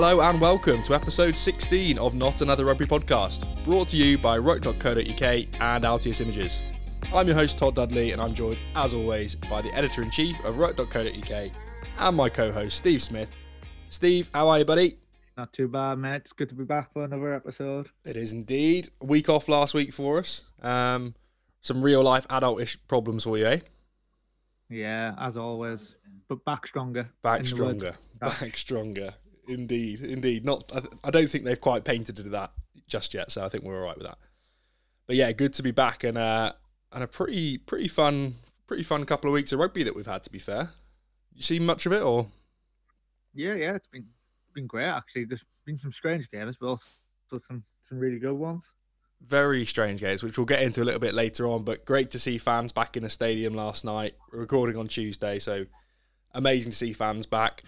Hello and welcome to episode 16 of Not Another Rugby Podcast, brought to you by Ruck.co.uk and Altius Images. I'm your host Todd Dudley, and I'm joined, as always, by the editor in chief of Ruck.co.uk and my co host Steve Smith. Steve, how are you, buddy? Not too bad, mate. It's good to be back for another episode. It is indeed. A week off last week for us. Um, some real life adultish problems for you, eh? Yeah, as always. But back stronger. Back stronger. Back stronger. Indeed, indeed. Not. I, I don't think they've quite painted to that just yet, so I think we're all right with that. But yeah, good to be back and uh, and a pretty pretty fun pretty fun couple of weeks of rugby that we've had. To be fair, you seen much of it or? Yeah, yeah, it's been been great actually. There's been some strange games, but also some some really good ones. very strange games, which we'll get into a little bit later on. But great to see fans back in the stadium last night. We're recording on Tuesday, so amazing to see fans back.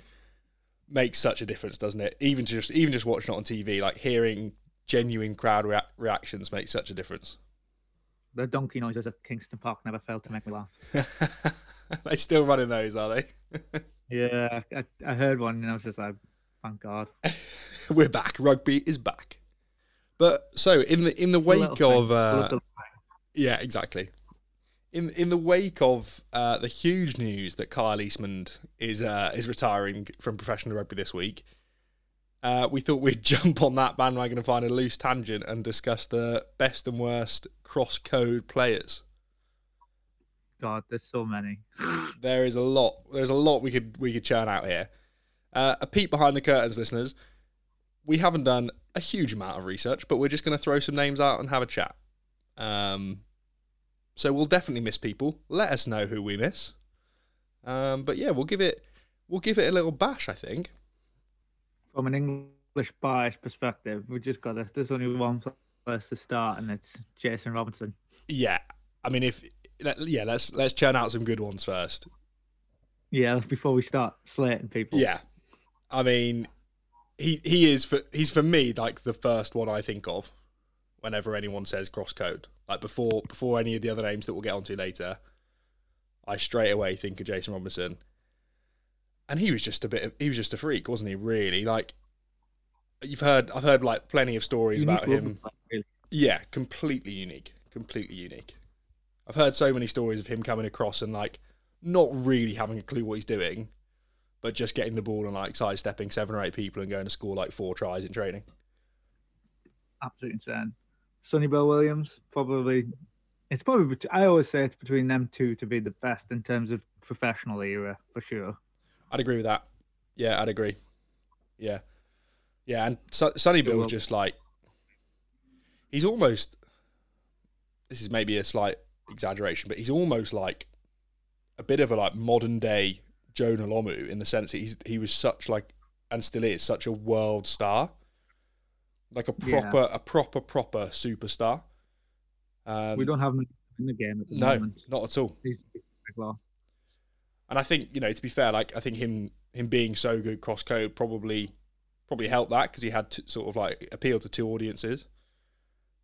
Makes such a difference, doesn't it? Even just even just watching it on TV, like hearing genuine crowd rea- reactions makes such a difference. The donkey noises at Kingston Park never failed to make me laugh. they still running those, are they? Yeah, I, I heard one and I was just like, thank God. We're back. Rugby is back. But so in the in the wake of uh. Yeah, exactly. In in the wake of uh, the huge news that Kyle Eastmond is uh, is retiring from professional rugby this week, uh, we thought we'd jump on that bandwagon and find a loose tangent and discuss the best and worst cross code players. God, there's so many. There is a lot. There's a lot we could we could churn out here. Uh, a peek behind the curtains, listeners. We haven't done a huge amount of research, but we're just going to throw some names out and have a chat. Um, so we'll definitely miss people. Let us know who we miss. Um, but yeah, we'll give it we'll give it a little bash. I think. From an English bias perspective, we just got this. There's only one place to start, and it's Jason Robinson. Yeah, I mean, if yeah, let's let's churn out some good ones first. Yeah, before we start slating people. Yeah, I mean, he he is for he's for me like the first one I think of whenever anyone says cross code. Like before before any of the other names that we'll get onto later, I straight away think of Jason Robinson. And he was just a bit of, he was just a freak, wasn't he? Really, like you've heard I've heard like plenty of stories Unique about him. Yeah, completely unique. Completely unique. I've heard so many stories of him coming across and like not really having a clue what he's doing, but just getting the ball and like sidestepping seven or eight people and going to score like four tries in training. absolutely insane. Sonny Bill Williams, probably. It's probably. I always say it's between them two to be the best in terms of professional era for sure. I'd agree with that. Yeah, I'd agree. Yeah, yeah, and Son- Sonny Bill's just like he's almost. This is maybe a slight exaggeration, but he's almost like a bit of a like modern day Jonah Lomu in the sense that he's he was such like and still is such a world star, like a Yeah. proper a proper proper superstar. Um, we don't have him in the game at the no, moment. not at all. He's a big loss. And I think you know to be fair, like I think him him being so good cross code probably probably helped that because he had to sort of like appeal to two audiences.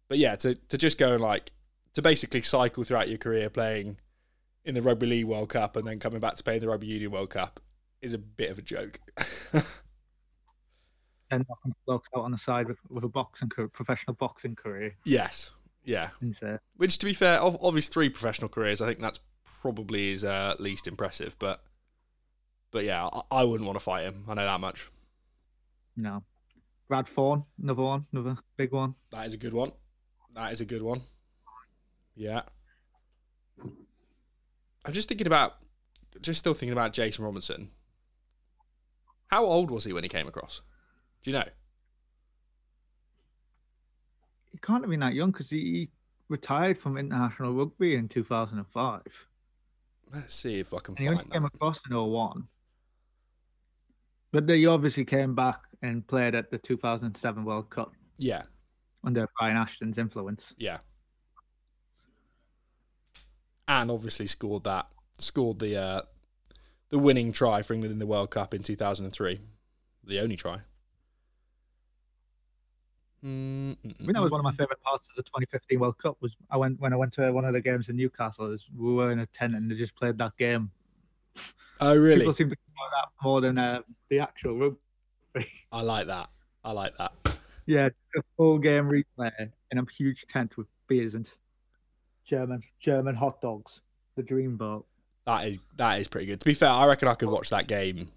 But yeah, to to just go and like to basically cycle throughout your career playing in the Rugby League World Cup and then coming back to play in the Rugby Union World Cup is a bit of a joke. And out on the side with, with a boxing career, professional boxing career. yes, yeah. Insane. Which, to be fair, of, of his three professional careers, I think that's probably his uh, least impressive. But but yeah, I, I wouldn't want to fight him. I know that much. No. Brad Thorn, another one, another big one. That is a good one. That is a good one. Yeah. I'm just thinking about, just still thinking about Jason Robinson. How old was he when he came across? Do you know? He can't have been that young because he, retired from international rugby in 2005. Let's see if I can And he only find came that. across in 01. But he obviously came back and played at the 2007 World Cup Yeah, under Brian Ashton's influence. yeah. And obviously scored that, scored the uh, the winning try for England in the World Cup in 2003, the only try. Mm, I think that was one of my favourite parts of the 2015 World Cup. Was I went when I went to one of the games in Newcastle. We were in a tent and they just played that game. Oh, really? People seem to enjoy that more than uh, the actual rugby. rugby. I like that. I like that. Yeah, a full game replay in a huge tent with beers and German German hot dogs. The dream boat. That is that is pretty good. To be fair, I reckon I could watch that game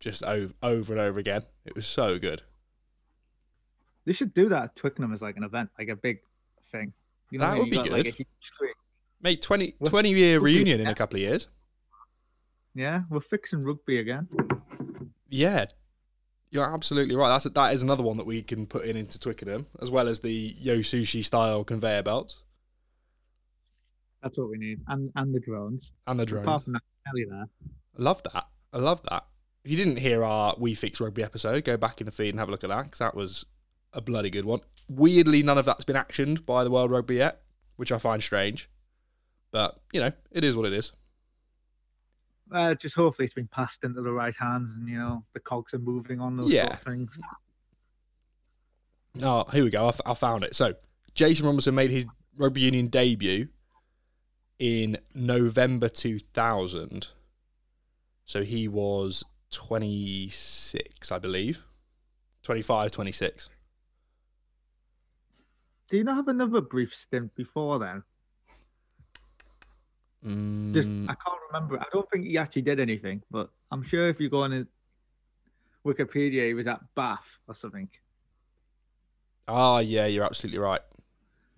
just over, over and over again. It was so good. They should do that at Twickenham as like an event, like a big thing. You That what I would be got, good. a huge. Mate, 20, 20 year reunion in a couple of years. Yeah, we're fixing rugby again. Yeah, you're absolutely right. That's that is another one that we can put in into Twickenham, as well as the Yo Sushi style conveyor belt. That's what we need, and and the drones. and the drones. Apart from that, there. I love that. I love that. If you didn't hear our We Fix Rugby episode, go back in the feed and have a look at that because that was a bloody good one. Weirdly, none of that's been actioned by the World Rugby yet, which I find strange. But you know, it is what it is. Uh, just hopefully it's been passed into the right hands, and you know the cogs are moving on those Yeah. sort of things. Oh, here we go. I, f- I found it. So, Jason Robinson made his rugby union debut in November 2000. So he was 26, I believe. 25, 26. Do you not have another brief stint before then? Just Mm, I can't remember. I don't think he actually did anything, but I'm sure if you go on his Wikipedia, he was at Bath or something. Ah, yeah, you're absolutely right.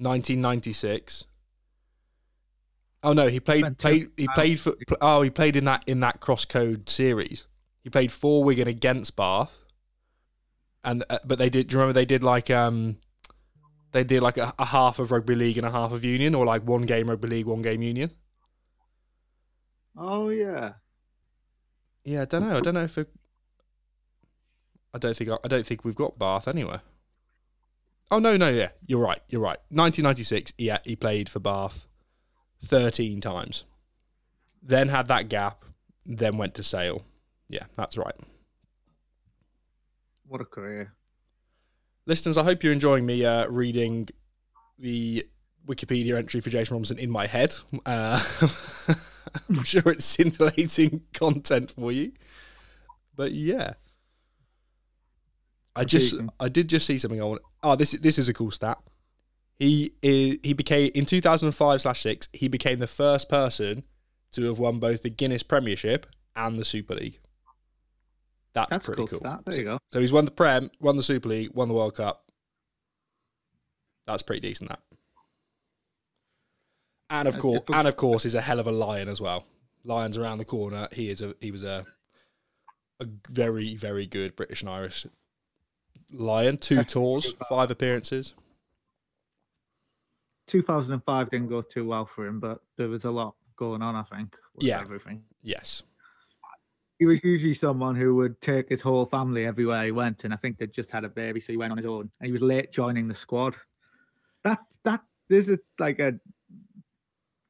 1996. Oh no, he played played he played for oh he played in that in that cross code series. He played for Wigan against Bath, and uh, but they did. Do you remember they did like um they did like a, a half of rugby league and a half of union, or like one game rugby league, one game union. Oh yeah. Yeah, I don't know. I don't know if it, I don't think I don't think we've got Bath anywhere. Oh no, no, yeah, you're right. You're right. 1996. Yeah, he played for Bath 13 times. Then had that gap. Then went to Sale. Yeah, that's right. What a career. Listeners, I hope you're enjoying me uh, reading the Wikipedia entry for Jason Robinson in my head. Uh, I'm sure it's scintillating content for you. But yeah. I just I did just see something I want. Oh, this this is a cool stat. He is, he became in 2005 slash six. He became the first person to have won both the Guinness Premiership and the Super League. That's, That's pretty cool. cool. There you go. So he's won the Prem, won the Super League, won the World Cup. That's pretty decent. That. And of course, and of course, is a hell of a lion as well. Lions around the corner. He is a he was a a very very good British and Irish lion. Two tours, five appearances. 2005 didn't go too well for him, but there was a lot going on. I think. With Yeah. Everything. Yes. He was usually someone who would take his whole family everywhere he went, and I think they'd just had a baby, so he went on his own, and he was late joining the squad. That that there's a like a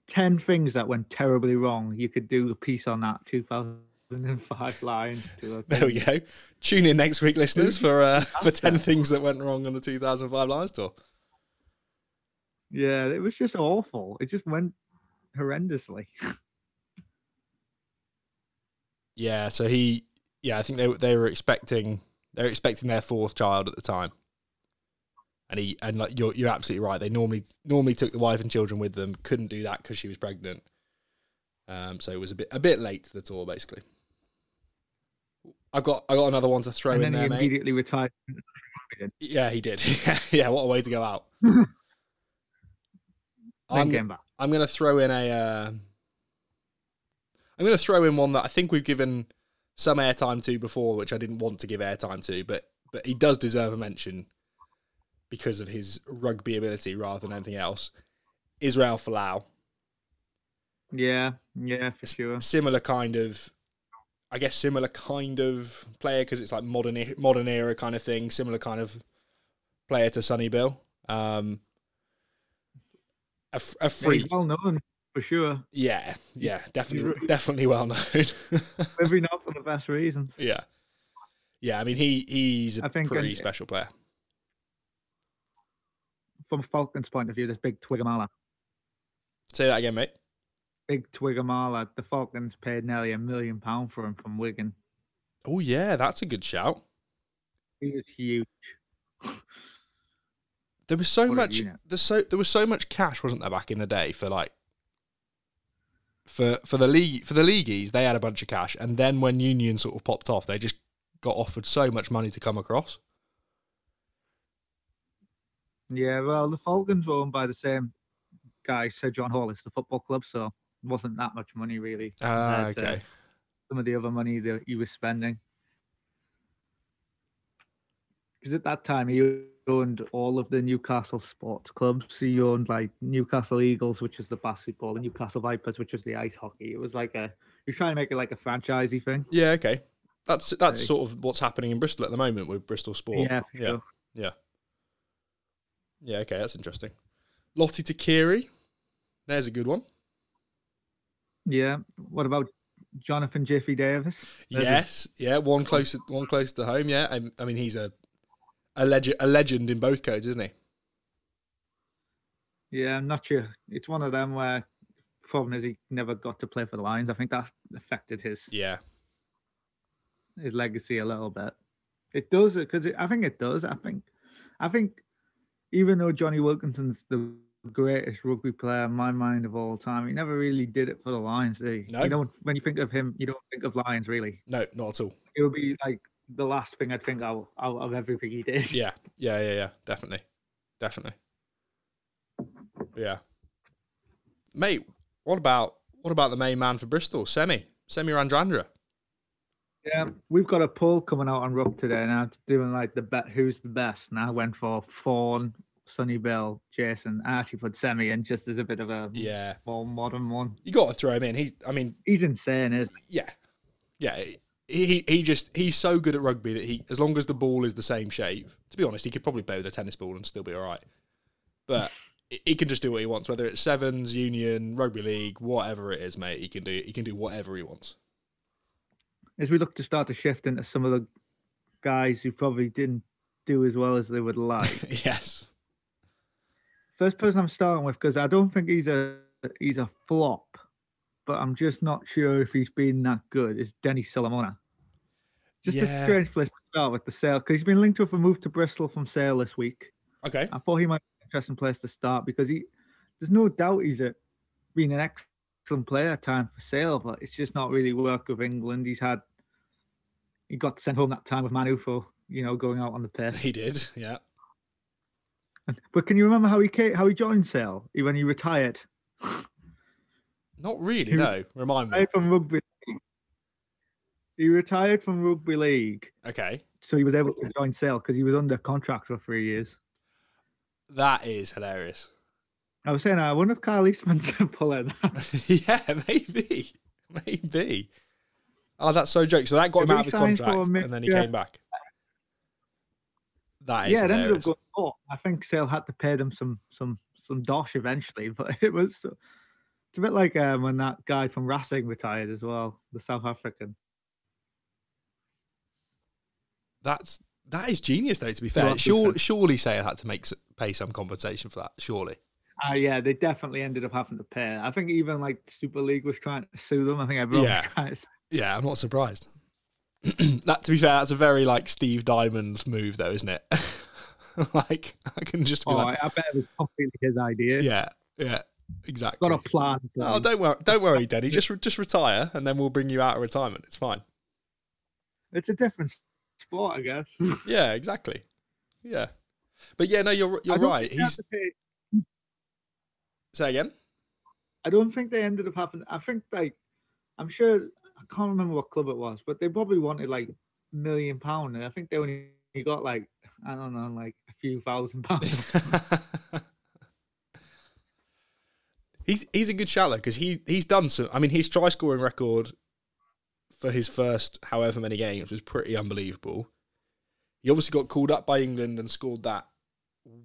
ten things that went terribly wrong. You could do a piece on that 2005 line. There we go. Tune in next week, listeners, for uh, for ten things that went wrong on the 2005 Lions tour. Yeah, it was just awful. It just went horrendously. Yeah, so he, yeah, I think they they were expecting they were expecting their fourth child at the time, and he and like you're you're absolutely right. They normally normally took the wife and children with them. Couldn't do that because she was pregnant. Um, so it was a bit a bit late to the tour, basically. I got I got another one to throw and in there, mate. immediately retired. Yeah, he did. yeah, what a way to go out. I'm. I'm going to throw in a. Uh, I'm going to throw in one that I think we've given some airtime to before, which I didn't want to give airtime to, but but he does deserve a mention because of his rugby ability rather than anything else. Israel Folau, Yeah, yeah, for sure. similar kind of, I guess similar kind of player because it's like modern modern era kind of thing. Similar kind of player to Sonny Bill. Um, a, f- a free, well known for sure. Yeah, yeah, definitely, definitely well known. Maybe not for the best reasons. yeah, yeah. I mean, he he's a I think, pretty uh, special player. From Falcons' point of view, this big Tuigamala. Say that again, mate. Big Tuigamala. The Falcons paid nearly a million pound for him from Wigan. Oh yeah, that's a good shout. He was huge. There was so What much. There's so there was so much cash, wasn't there, back in the day for like for for the league for the leagueies, they had a bunch of cash, and then when Union sort of popped off, they just got offered so much money to come across. Yeah, well, the Falcons were owned by the same guy, Sir John Hollis, the football club, so it wasn't that much money really. Ah, to okay. Some of the other money that he was spending. Because at that time he owned all of the Newcastle sports clubs. He owned like Newcastle Eagles, which is the basketball, and Newcastle Vipers, which is the ice hockey. It was like a you're trying to make it like a franchisey thing. Yeah, okay. That's that's sort of what's happening in Bristol at the moment with Bristol Sport. Yeah, yeah, sure. yeah, yeah. Okay, that's interesting. Lote Tuqiri, there's a good one. Yeah. What about Jonathan Jiffy Davies? There's Yes, yeah, one close, one close to home. Yeah, I, I mean he's a a legend, a legend in both codes, isn't he? Yeah, I'm not sure. It's one of them where problem is he never got to play for the Lions. I think that affected his Yeah, his legacy a little bit. It does because I think it does. I think I think even though Jonny Wilkinson's the greatest rugby player in my mind of all time, he never really did it for the Lions. Did he? No. You don't when you think of him, you don't think of Lions really. no, not at all. It would be like the last thing I'd think out, out of everything he did. Yeah, yeah, yeah, yeah, definitely, definitely. Yeah, mate. What about what about the main man for Bristol, Semi Semi Radradra? Yeah, we've got a poll coming out on Ruck today now, doing like the bet who's the best. And I went for Thorn, Sonny Bill, Jason. I actually put Semi in just as a bit of a Yeah, more modern one. you got to throw him in. He's, I mean, He's insane, isn't he? yeah, yeah. He he just he's so good at rugby that he, as long as the ball is the same shape. To be honest, he could probably play with a tennis ball and still be all right. But he- can just do what he wants, whether it's sevens, union, rugby league, whatever it is, mate. He can do he can do whatever he wants. As we look to start to shift into some of the guys who probably didn't do as well as they would like. yes. First person I'm starting with because I don't think he's a he's a flop, but I'm just not sure if he's been that good. Is Denny Solomona? Just Yeah. a strange place to start with the sale because he's been linked with a move to Bristol from Sale this week. Okay. I thought he might be an interesting place to start because he there's no doubt he's a been an excellent player at time for sale, but it's just not really work with England. He's had he got sent home that time with Manu for you know going out on the piss. He did. Yeah. But can you remember how he came, how he joined Sale when he retired? Not really. He- No. Remind me. From rugby. League. He retired from rugby league, Okay. so he was able to join Sale because he was under contract for three years. That is hilarious. I was saying, I wonder if Carl Eastmond's pulling that. yeah, maybe. Maybe. Oh, that's so joke. So that got him out of his he signed for contract and then he came back. That is yeah, it ended hilarious. up going up. I think Sale had to pay them some some some dosh eventually, but it was it's a bit like um, when that guy from Racing retired as well, the South African. That's that is genius though. To be fair, that's sure, different. surely Sale had to make pay some compensation for that. Surely. Ah, yeah, they definitely ended up having to pay. I think even like Super League was trying to sue them. I think everyone Yeah. to. Yeah, I'm not surprised. that to be fair, that's a very like Steve Diamond move though, isn't it? like I can just be Oh, like, I, I bet it was completely his idea. yeah, yeah, exactly. Got a plan. Oh, don't worry, don't worry, Denny. Just re- just retire, and then we'll bring you out of retirement. It's fine. It's a different sport, I guess. Yeah, exactly. Yeah, but yeah, no, you're you're right. think they had He's pay- say again. I don't think they ended up having. I think like, I'm sure I can't remember what club it was, but they probably wanted like a million pound, and I think they only got like I don't know, like a few thousand pounds. he's he's a good shouter because he he's done some. I mean, his try scoring record for his first however many games was pretty unbelievable. He obviously got called up by England and scored that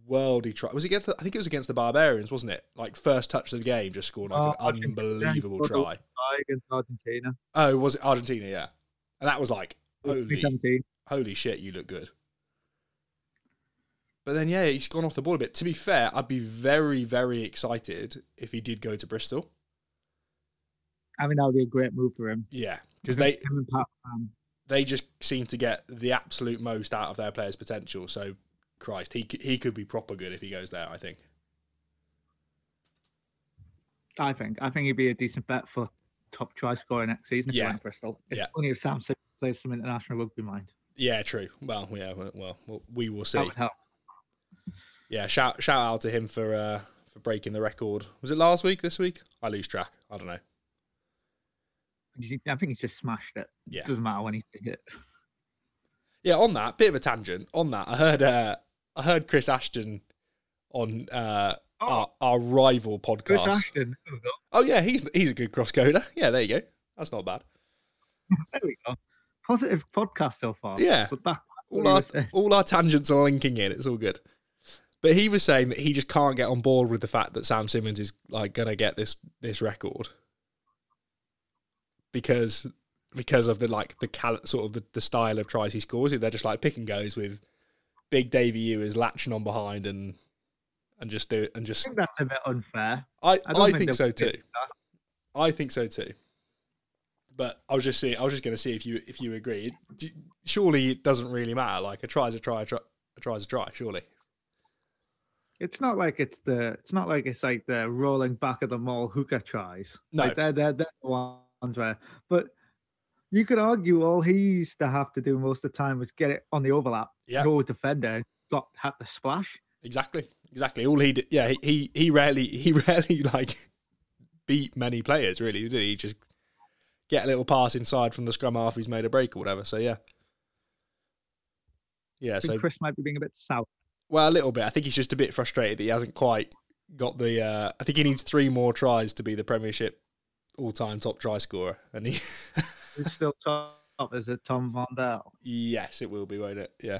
worldy try. Was it against? The, I think it was against the Barbarians, wasn't it? Like first touch of the game, just scored like Oh, an unbelievable he scored try. against Argentina. Oh, was it Argentina? Yeah, and that was like holy holy shit, you look good. But then, yeah, he's gone off the ball a bit. To be fair, I'd be very, very excited if he did go to Bristol. I mean, that would be a great move for him. Yeah, because they Him and Pat, they just seem to get the absolute most out of their players' potential. So, Christ, he he could be proper good if he goes there. I think. I think. I think he'd be a decent bet for top try scorer next season if Yeah. he went Bristol. It's Yeah. only if Sam plays some international rugby mind. Yeah, true. Well, yeah, well, we will see. That would help. Yeah, shout shout out to him for uh, for breaking the record. Was it last week? This week? I lose track. I don't know. I think he's just smashed it. Yeah. Doesn't matter when he did it. Yeah, on that bit of a tangent. On that, I heard uh, I heard Chris Ashton on uh, Oh. our, our rival Chris podcast. Ashton. Oh yeah, he's he's a good cross coder. Yeah, there you go. That's not bad. There we go. Positive podcast so far. Yeah. But back All our all our tangents are linking in. It's all good. But he was saying that he just can't get on board with the fact that Sam Simmonds is like gonna get this this record because because of the like the cal- sort of the, the style of tries he scores. They're just like pick and goes with Big Davy Ewers latching on behind and and just do it and I just think that's a bit unfair. I, I I think think so too. I think so too. But I was just seeing, I was just going to see if you if you agree. Surely it doesn't really matter. Like a try's a try, a, try, a try's a try. Surely. It's not like it's the. It's not like it's like the rolling back of the maul hooker tries. No. Like they're, they're, they're the ones where. But you could argue all he used to have to do most of the time was get it on the overlap, Yeah. go with defender, got had the splash. Exactly. Exactly. All he did, yeah, he, he he rarely he rarely like beat many players. Really, did he? He just get a little pass inside from the scrum half. He's made a break or whatever. So yeah. Yeah. So Chris might be being a bit south. Well, a little bit. I think he's just a bit frustrated that he hasn't quite got the. Uh, I think he needs three more tries to be the Premiership all-time top try scorer, and he. Who's still top? Is it Tom Varndell? yes, it will be, won't it? Yeah.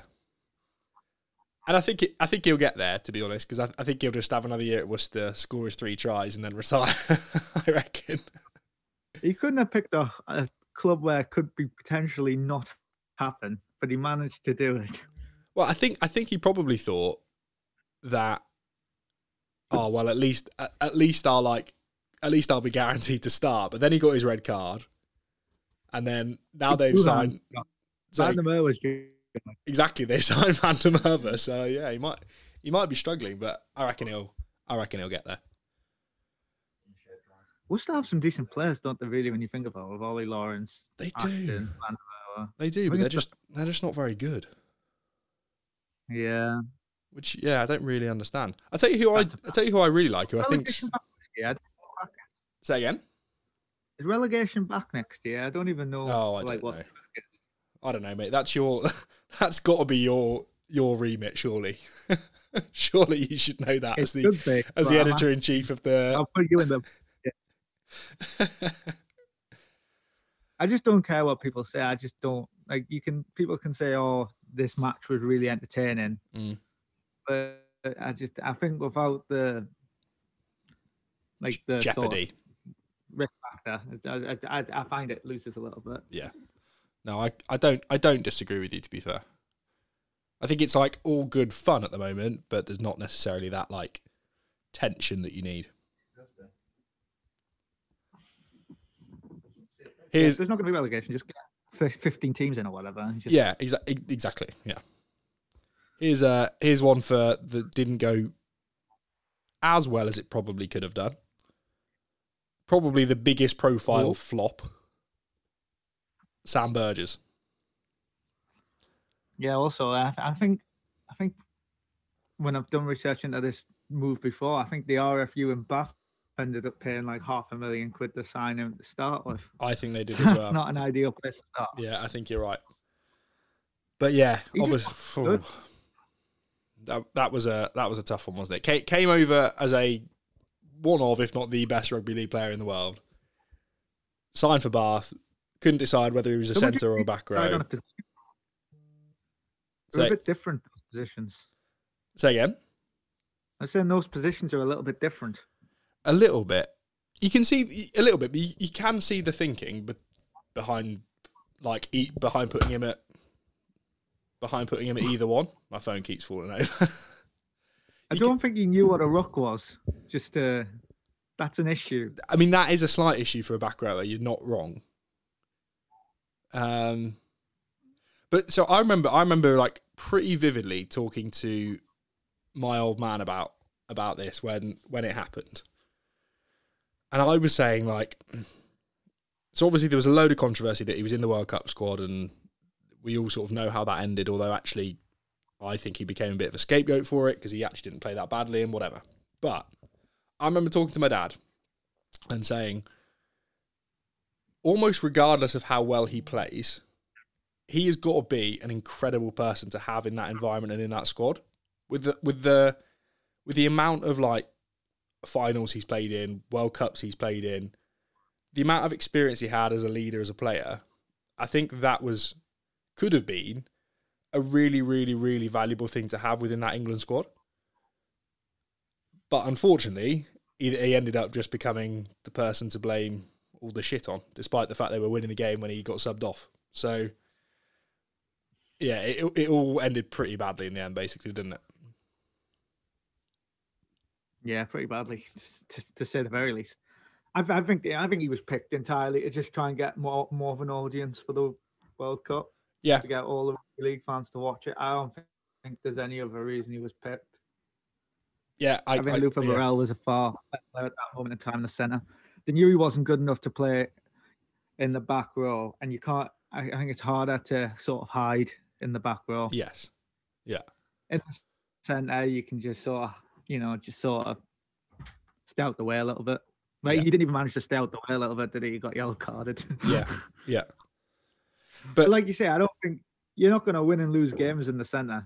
And I think it, I think he'll get there, to be honest, because I, I think he'll just have another year at Worcester, score his three tries, and then retire. I reckon. He couldn't have picked a, a club where it could be potentially not happen, but he managed to do it. Well, I think I think he probably thought that. Oh well, at least at, at least I'll like, at least I'll be guaranteed to start. But then he got his red card, and then now they've signed. Van der Merwe was exactly they signed Van der Merwe, so yeah, he might he might be struggling, but I reckon he'll I reckon he'll get there. Worcester have some decent players, don't they? Really, when you think about it, with Ollie Lawrence, They Ashton, do, Merwe. they do, but they're just they're just not very good. Yeah, Which yeah, I don't really understand. I tell you who I I tell you who I really like. Who I think relegation back next year. say again. Is relegation back next year? I don't even know. Oh, I like, don't what know. I don't know, mate. That's your that's got to be your your remit, surely. surely you should know that It as the be, as the editor in chief of the. I'll put you in the. I just don't care what people say. I just don't like. You can people can say, "Oh, this match was really entertaining," Mm. but I just I think without the like the sort of Jeopardy. risk factor, I, I, I, find it loses a little bit. Yeah. No, I, I don't I don't disagree with you to be fair. I think it's like all good fun at the moment, but there's not necessarily that like tension that you need. Here's There's not going to be relegation. Just get 15 teams in or whatever. Just, yeah, exa- exactly. Yeah. Here's uh here's one for that didn't go as well as it probably could have done. Probably the biggest profile Oh. flop. Sam Burgess. Yeah. Also, I, I think I think when I've done research into this move before, I think the RFU and Bath ended up paying like half a million quid to sign him to start with. I think they did as well. not an ideal place to start. Yeah, I think you're right. But yeah, He obviously, good. that that was a that was a tough one, wasn't it? Came, over as a one of, if not the best rugby league player in the world. Signed for Bath. Couldn't decide whether he was a So what do you centre or a back row. a position? A bit different those positions. say again. I'm saying those positions are a little bit different. A little bit. You can see a little bit, but you, you can see the thinking, but behind, like, e- behind putting him at, behind putting him at either one. My phone keeps falling over. I don't think he knew what a ruck was. Just uh, that's an issue. I mean, that is a slight issue for a back rower. You're not wrong. Um, But so I remember, I remember like pretty vividly talking to my old man about about this when when it happened, and I was saying like, so obviously there was a load of controversy that he was in the World Cup squad, and we all sort of know how that ended. Although actually, I think he became a bit of a scapegoat for it because he actually didn't play that badly and whatever. But I remember talking to my dad and saying, almost regardless of how well he plays, he has got to be an incredible person to have in that environment and in that squad. With the with the with the amount of like finals he's played in, World Cups he's played in, the amount of experience he had as a leader, as a player, I think that was could have been a really, really, really valuable thing to have within that England squad. But unfortunately, he, ended up just becoming the person to blame all the shit on, despite the fact they were winning the game when he got subbed off. So, yeah, it it all ended pretty badly in the end, basically, didn't it? Yeah, pretty badly, to, to say the very least. I, I think I think he was picked entirely to just try and get more more of an audience for the World Cup. Yeah. To get all the league fans to watch it. I don't think there's any other reason he was picked. Yeah, I, I think I, yeah. Burrell was a far better player at that moment in time in the centre. They knew he wasn't good enough to play in the back row, and you can't. I, I think it's harder to sort of hide in the back row. Yes. Yeah. In the centre, you can just sort of, you know, just sort of stay out the way a little bit. Well, Yeah. you didn't even manage to stay out the way a little bit, did he? You got yellow carded. Yeah. Yeah. but But like you say, I don't think you're not going to win and lose games in the centre.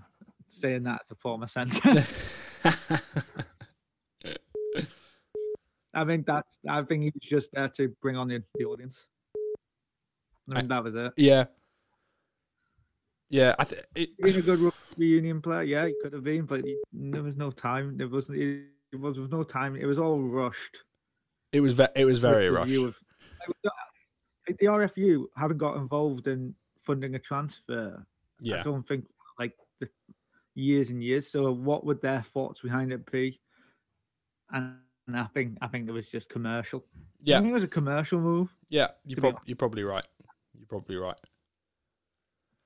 Saying that as a former centre, I think that's. I think he was just there to bring on the, the audience. I think that was it. yeah. Yeah. I th- it, a good rugby union player, yeah, he could have been, but he, there was no time. There wasn't. It was, there was no time. It was all rushed. it was ve- it was very rushed. review of- like, the- RFU haven't got involved in funding a transfer. Yeah. I don't think like the years and years. So what would their thoughts behind it be? And I think I think it was just commercial. Yeah, I think it was a commercial move. Yeah. You prob- you're probably right. You're probably right.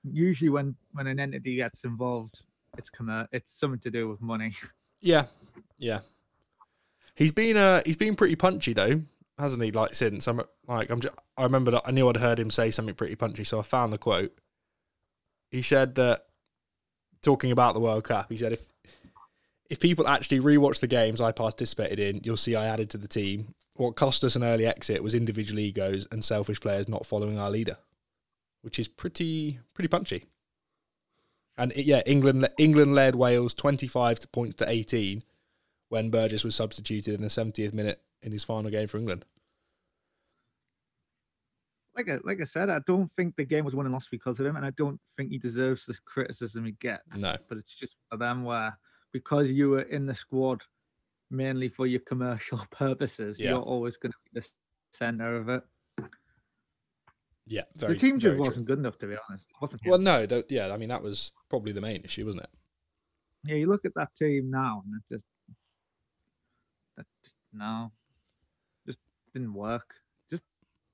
Usually when when an entity gets involved, it's commer- it's something to do with money. Yeah. Yeah. He's been uh he's been pretty punchy though, hasn't he? Like since I'm like I'm just, I remember that I knew I'd heard him say something pretty punchy, so I found the quote. He said that talking about the World Cup, he said if if people actually rewatch the games I participated in, you'll see I added to the team. What cost us an early exit was individual egos and selfish players not following our leader, which is pretty pretty punchy. And it- yeah, England England led Wales twenty five to points to eighteen when Burgess was substituted in the seventieth minute in his final game for England. Like I, like I said, I don't think the game was won and lost because of him, and I don't think he deserves the criticism he gets. No, But it's just for them where because you were in the squad mainly for your commercial purposes, Yeah. you're always going to be the centre of it. Yeah, very. the team just wasn't good enough, to be honest. Well, no, yeah, I mean that was probably the main issue, wasn't it? Yeah, you look at that team now, and it just, that just no, just didn't work. Just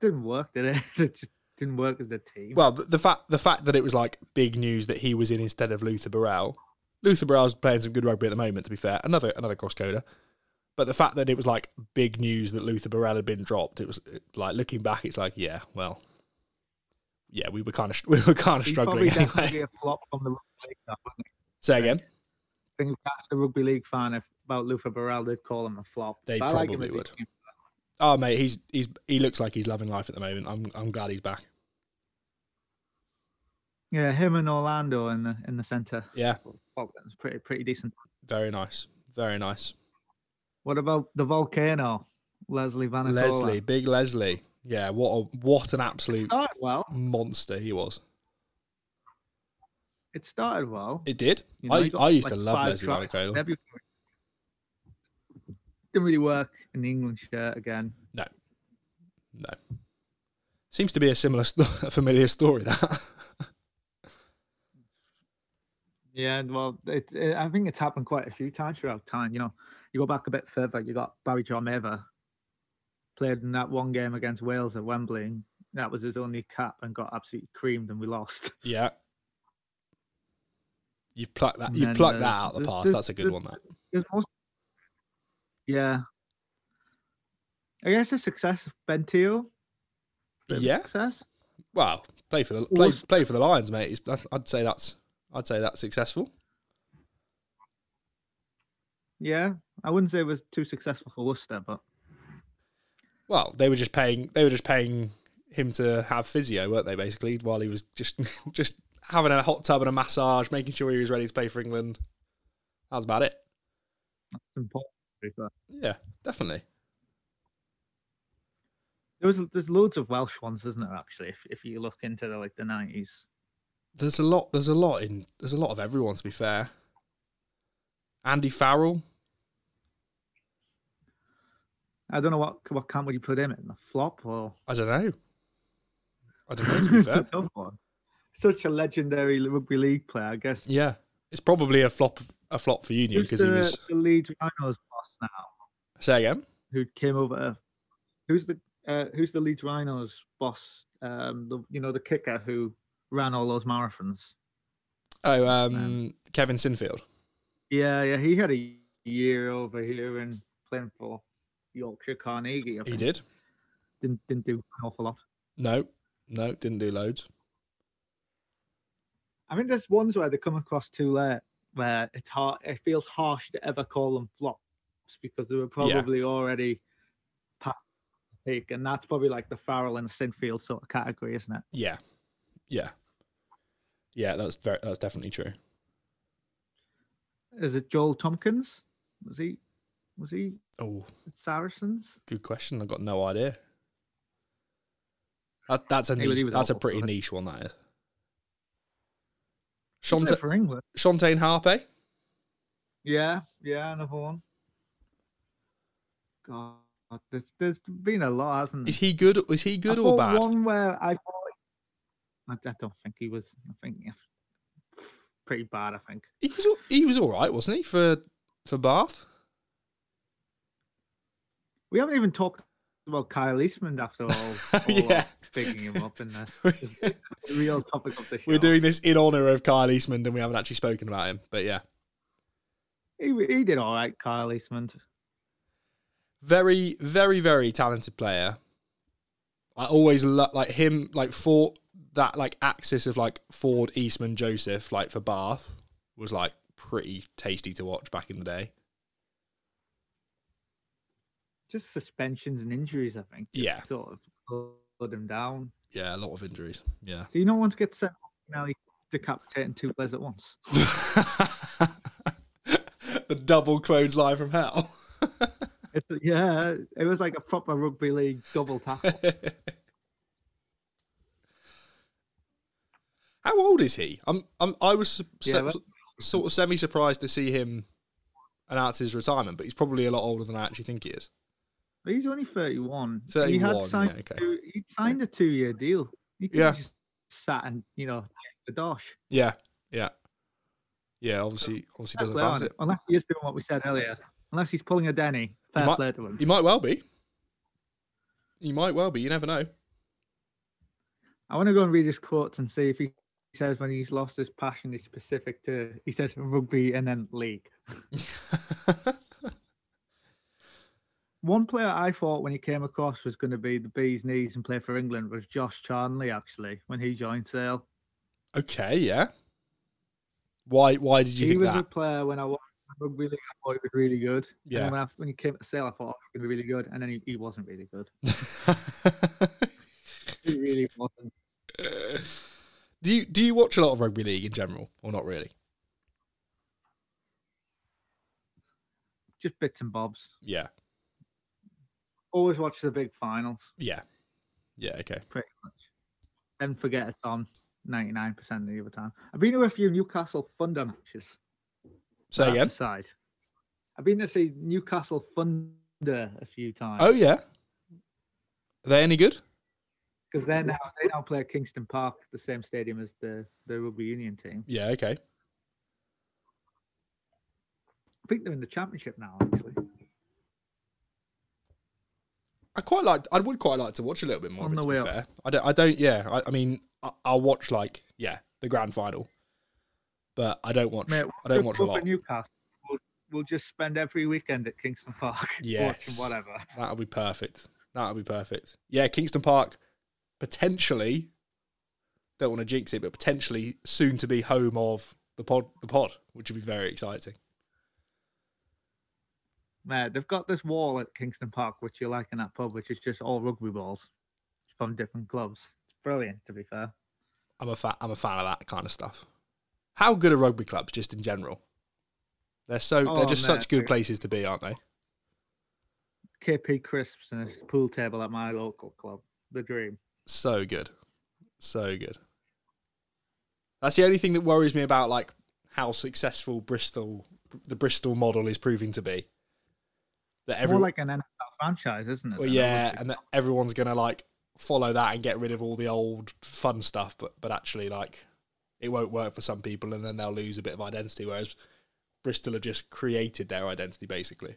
didn't work, did it? it just didn't work as a team. Well, the, the fact the fact that it was like big news that he was in instead of Luther Burrell. Luther Burrell's playing some good rugby at the moment. To be fair, another another cross coder. But the fact that it was like big news that Luther Burrell had been dropped, it was like looking back, it's like yeah, well, yeah, we were kind of we were kind of He's struggling probably anyway. a flop from the rugby league. Say again. I think if you asked a rugby league fan if, about Luther Burrell, they'd call him a flop. They But I like him probably would. Oh mate, he's he's he looks like he's loving life at the moment. I'm I'm glad he's back. Yeah, him and Orlando in the in the centre. Yeah, Falcons, pretty pretty decent. very nice, very nice. What about the volcano, Leslie Van Leslie, big Leslie. Yeah, what a what an absolute well. monster he was. It started well. It did. You know, I got I used like to love Leslie tries Vainikolo. and everything. Didn't really work in the England shirt again. No. No. Seems to be a similar, a familiar story. That. Yeah, well, it, it, I think it's happened quite a few times throughout time. You know, you go back a bit further, you got Barrie-Jon Mather played in that one game against Wales at Wembley. That was his only cap and got absolutely creamed, and we lost. yeah. You've plucked that. You've then plucked the- that out of the past. That's a good one. That. Most, yeah. I guess the success of Ben Te'o. Yeah. Success. Well, play for the play, play for the Lions, mate. I'd say that's I'd say that's successful. Yeah. I wouldn't say it was too successful for Worcester, but Well, they were just paying they were just paying him to have physio, weren't they? Basically, while he was just just having a hot tub and a massage, making sure he was ready to play for England. That was about it. it's important. to be fair. Yeah, definitely. There was there's loads of Welsh ones, isn't there? Actually, if if you look into the like the nineties. There's a lot. There's a lot in. There's a lot of everyone. To be fair, Andy Farrell. I don't know what what camp would you put him in? A flop or? I don't know. I don't know. To be It's a. Such a legendary rugby league player, I guess. yeah, it's probably a flop. A flop for Union because he was. the Leeds Rhinos boss now? Say again. Who came over? Who's the uh, Who's the Leeds Rhinos boss? Um, the you know the kicker who ran all those marathons. Oh, um, Kevin Sinfield. Yeah, yeah, he had a year over here and playing for Yorkshire Carnegie. He did. Didn't didn't do an awful lot. No, no, didn't do loads. I think there's ones where they come across too late, where it's hard. It feels harsh to ever call them flops because they were probably already past the peak, and that's probably like the Farrell and Sinfield sort of category, isn't it? Yeah, yeah, yeah. That's very. That's definitely true. Is it Joel Tomkins? Was he? Was he Oh, Saracens? good question. I've got no idea. That, that's a He was- he niche, that's a pretty niche one. That is. Shante, for England. Shontayne Hape. Yeah, yeah, another one. God, there's there's been a lot, hasn't there? Is he good? Is he good I or bad? One where I thought, I, I don't think he was. I think yeah, pretty bad. I think. He was. He was all right, wasn't he? For for Bath. We haven't even talked about Kyle Eastmond after all. all Yeah. picking him up in the real topic of the show. We're doing this in honor of Kyle Eastmond, and we haven't actually spoken about him. But yeah, He, he did all right, Kyle Eastmond. very, very, very talented player. I always lo- like him, like for that like axis of like Ford, Eastmond, Joseph, like for Bath was like pretty tasty to watch back in the day. Just suspensions and injuries, I think. Yeah. Sort of slowed him down. Yeah, a lot of injuries. Yeah. Do you not want to get sent off now? He's decapitating two players at once. the double clothesline from hell. It's, yeah, it was like a proper rugby league double tackle. How old is he? I'm, I'm I was Yeah, sort of semi surprised to see him announce his retirement, but he's probably a lot older than I actually think he is. But he's only 31. he 31, had signed, yeah, okay. two, he signed a two year deal. He could Yeah. have just sat and, you know, the dosh. Yeah, yeah, yeah. Obviously, obviously doesn't Fair play on fancy it. it. Unless he is doing what we said earlier. Unless he's pulling a Denny. Fair might- play to him. He might well be. He might well be. You never know. I want to go and read his quotes and see if he says when he's lost his passion is specific to, he says rugby and then league. One player I thought when he came across was going to be the bee's knees and play for England was Josh Charnley, actually, when he joined Sale. okay, yeah. Why? Why did you he think was a that? player when I watched rugby league, I thought he was really good. Yeah. then when, I, when he came to Sale, I thought oh, he was going to be really good. And then he, he wasn't really good. He really wasn't. do you do you watch a lot of rugby league in general, or not really? Just bits and bobs. Yeah, Always watch the big finals, yeah, yeah. Okay. pretty much. Then forget it's on 99% of the other time. I've been to a few Newcastle Thunder matches. Say again. Aside. I've been to see Newcastle Thunder a few times. Oh yeah. Are they any good? because they now they now play at Kingston Park, the same stadium as the the rugby union team. Yeah. Okay. I think they're in the championship now, actually. I quite like. I would quite like to watch a little bit more. On of it, the to way be up. fair, I don't. I don't. Yeah. I, I mean, I, I'll watch like yeah the grand final. but I don't watch. Mate, I don't just watch a up lot. at Newcastle. We'll, we'll just spend every weekend at Kingston Park Yes. watching whatever. That'll be perfect. That'll be perfect. Yeah, Kingston Park, potentially. Don't want to jinx it, but potentially soon to be home of the pod. The pod, which would be very exciting. Mate, they've got this wall at Kingston Park, which you like in that pub, which is just all rugby balls from different clubs. It's brilliant, to be fair. I'm a fan. I'm a fan of that kind of stuff. How good are rugby clubs, just in general? They're so. they're Oh, just mate, such good they're- places to be, aren't they? KP Crisps and a pool table at my local club. The dream. So good, so good. That's the only thing that worries me about like how successful Bristol, the Bristol model, is proving to be. That like an NFL franchise, isn't it? well, yeah, and that everyone's gonna like follow that and get rid of all the old fun stuff, but but actually like it won't work for some people, and then they'll lose a bit of identity. Whereas Bristol have just created their identity basically.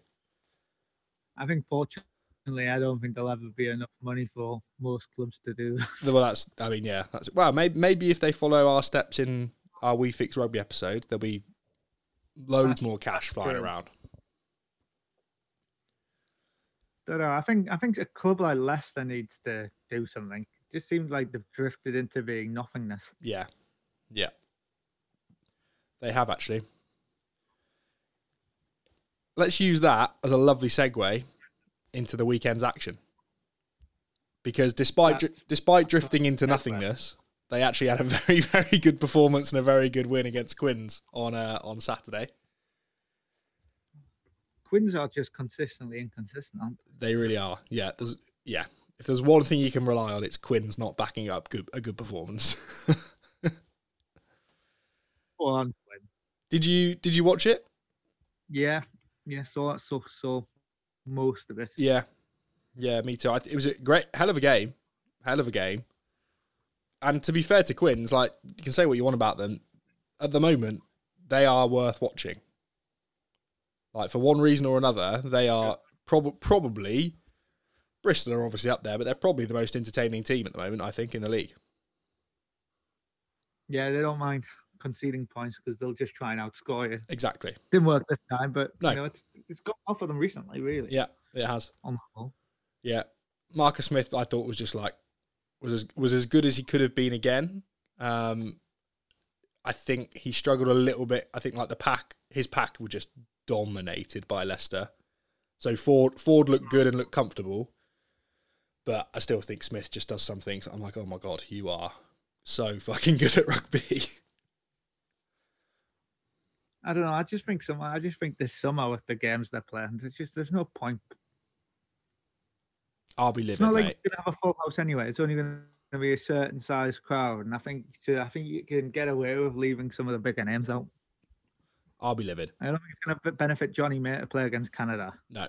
I think fortunately, I don't think there'll ever be enough money for most clubs to do. that. Well, that's I mean, yeah, that's well, maybe maybe if they follow our steps in our We Fix Rugby episode, there'll be loads more cash flying true. around. Don't know. I think I think a club like Leicester needs to do something. It just seems like they've drifted into being nothingness. Yeah, yeah, they have actually. Let's use that as a lovely segue into the weekend's action. Because despite dri- despite drifting into nothingness, they actually had a very very good performance and a very good win against Quins on uh, on Saturday. Quins are just consistently inconsistent. Aren't They They really are. Yeah, there's yeah. If there's one thing you can rely on, it's Quins not backing up good, a good performance. Go on, Quinn. did you did you watch it? Yeah, yeah. So so so most of it. Yeah, yeah, me too. I, it was a great, hell of a game, hell of a game. And to be fair to Quins, like you can say what you want about them, at the moment they are worth watching. Like for one reason or another, they are prob- probably Bristol are obviously up there, but they're probably the most entertaining team at the moment. I think in the league. Yeah, they don't mind conceding points because they'll just try and outscore you. Exactly. Didn't work this time, but No. you know it's it's gone off for them recently, really. Yeah, it has. On the whole. Yeah, Marcus Smith, I thought was just like was as was as good as he could have been again. Um, I think he struggled a little bit. I think like the pack, his pack were just dominated by Leicester. So Ford Ford looked good and looked comfortable, but I still think Smith just does some things. I'm like, oh my god, you are so fucking good at rugby. I don't know. I just think some. I just think this summer with the games they're playing, it's just there's no point. I'll be living. It's not like mate. you're gonna have a full house anyway. It's only going to be a certain size crowd, and I think so I think you can get away with leaving some of the bigger names out. I'll be livid. I don't think it's going to benefit Jonny May to play against Canada No,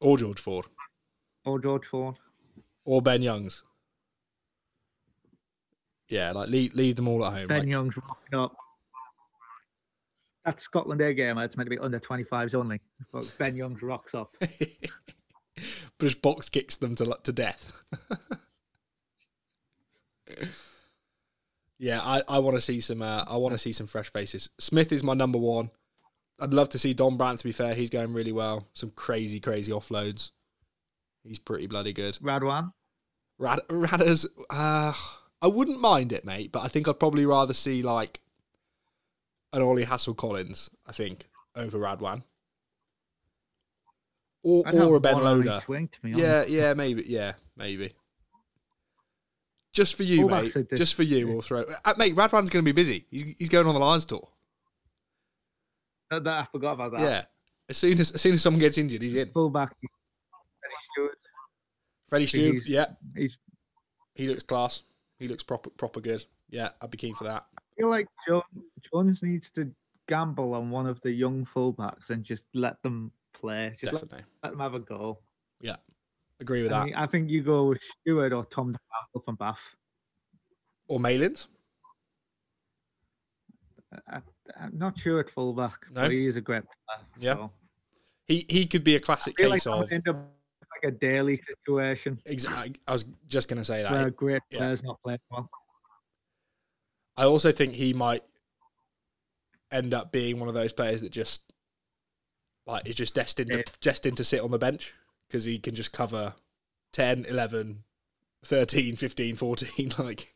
or George Ford or George Ford. or Ben Youngs. Yeah, like leave leave them all at home. Ben like- Young's rocking up. That Scotland A game, it's meant to be under 25s only. But Ben Young's rocks up. British box kicks them to to death. yeah, I, I want to see some. Uh, I want to see some fresh faces. Smith is my number one. I'd love to see Dom Brandt. To be fair, he's going really well. Some crazy, crazy offloads. He's pretty bloody good. Radwan, Rad, Radders, uh, I wouldn't mind it, mate, but I think I'd probably rather see like an Ollie Hassell Collins. I think over Radwan, or I'd or a Ben Loader. each wing, to be honest. Yeah, yeah, maybe, yeah, maybe. Just for you, Fullbacks mate. Just for you, we'll throw. Uh, mate, Radwan's going to be busy. He's, he's going on the Lions tour. That, that- I forgot about that. Yeah. As soon as as soon as someone gets injured, he's in. Fullback. Freddie Steward, Freddie Steward, He's- yeah, He's he looks class. He looks proper proper good. Yeah, I'd be keen for that. I feel like Jones, Jones needs to gamble on one of the young fullbacks and just let them play. Just let, Definitely. let them have a go. Agree with I, that. mean, I think you go with Steward or Tom DePaul from Bath. Or Malins. I, I'm not sure at fullback, No? but he is a great player. Yeah. so. He he could be a classic like case that of. end up like a Daly situation Exa- I was just going to say where a that. great yeah. player's not playing well. I also think he might end up being one of those players that just like is just destined Yeah. to destined to sit on the bench because he can just cover 10, 11, 13, 15, 14 like